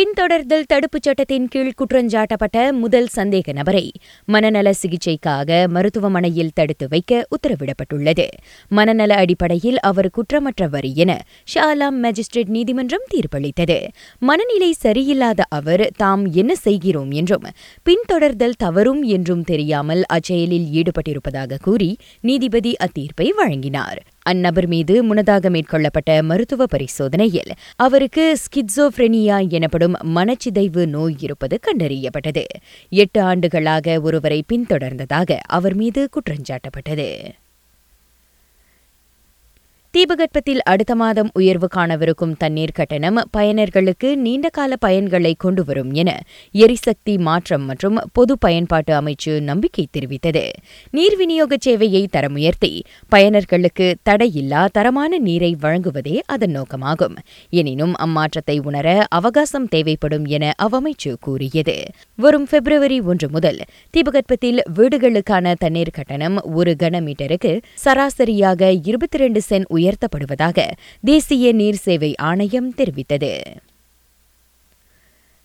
பின்தொடர்தல் தடுப்புச் சட்டத்தின் கீழ் குற்றஞ்சாட்டப்பட்ட முதல் சந்தேக நபரை மனநல சிகிச்சைக்காக மருத்துவமனையில் தடுத்து வைக்க உத்தரவிடப்பட்டுள்ளது. மனநல அடிப்படையில் அவர் குற்றமற்றவர் என ஷாலாம் மேஜிஸ்ட்ரேட் நீதிமன்றம் தீர்ப்பளித்தது. மனநிலை சரியில்லாத அவர் தாம் என்ன செய்கிறோம் என்றும் பின்தொடர்தல் தவறும் என்றும் தெரியாமல் அச்செயலில் ஈடுபட்டிருப்பதாக கூறி நீதிபதி அத்தீர்ப்பை வழங்கினார். அந்நபர் மீது முன்னதாக மேற்கொள்ளப்பட்ட மருத்துவ பரிசோதனையில் அவருக்கு ஸ்கிட்சோஃப்ரெனியா எனப்படும் மனச்சிதைவு நோய் இருப்பது கண்டறியப்பட்டது. எட்டு ஆண்டுகளாக ஒருவரை பின்தொடர்ந்ததாக அவர் மீது குற்றஞ்சாட்டப்பட்டது. தீபகற்பத்தில் அடுத்த மாதம் உயர்வு காணவிருக்கும் தண்ணீர் கட்டணம் பயனர்களுக்கு நீண்டகால பயன்களை கொண்டுவரும் என எரிசக்தி மாற்றம் மற்றும் பொது பயன்பாட்டு அமைச்சு நம்பிக்கை தெரிவித்தது. நீர் விநியோக சேவையை தரமுயர்த்தி பயனர்களுக்கு தடையில்லா தரமான நீரை வழங்குவதே அதன் நோக்கமாகும். எனினும் அம்மாற்றத்தை உணர அவகாசம் தேவைப்படும் என அவ்வமைச்சு கூறியது. வரும் பிப்ரவரி ஒன்று முதல் தீபகற்பத்தில் வீடுகளுக்கான தண்ணீர் கட்டணம் ஒரு கனமீட்டருக்கு சராசரியாக இருபத்தி இரண்டு சென்ட் உயர்த்தப்படுவதாக தேசிய நீர் சேவை ஆணையம் தெரிவித்தது.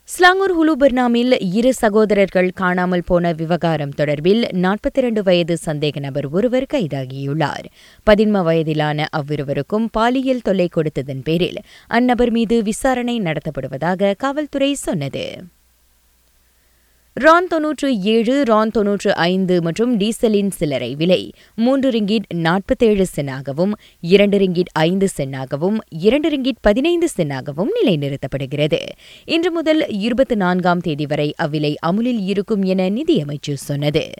ஸ்லாங்கூர் ஹுலுபர்னாமில் இரு சகோதரர்கள் காணாமல் போன விவகாரம் தொடர்பில் நாற்பத்தி இரண்டு வயது சந்தேக நபர் ஒருவர் கைதாகியுள்ளார். பதின்ம வயதிலான அவ்விருவருக்கும் பாலியல் தொல்லை கொடுத்ததன் பேரில் அந்நபர் மீது விசாரணை நடத்தப்படுவதாக காவல்துறை சொன்னது. ரான் தொன்னூற்று ஏழு ரான் தொன்னூற்று ஐந்து மற்றும் டீசலின் சில்லறை விலை மூன்று ரிங்கிட் நாற்பத்தேழு சென்னாகவும் இரண்டு ரிங்கிட் ஐந்து சென்னாகவும் இரண்டு ரிங்கிட் பதினைந்து சென்னாகவும் நிலைநிறுத்தப்படுகிறது. இன்று முதல் இருபத்தி நான்காம் தேதி வரை அவ்விலை அமுலில் இருக்கும் என நிதியமைச்சு சொன்னது.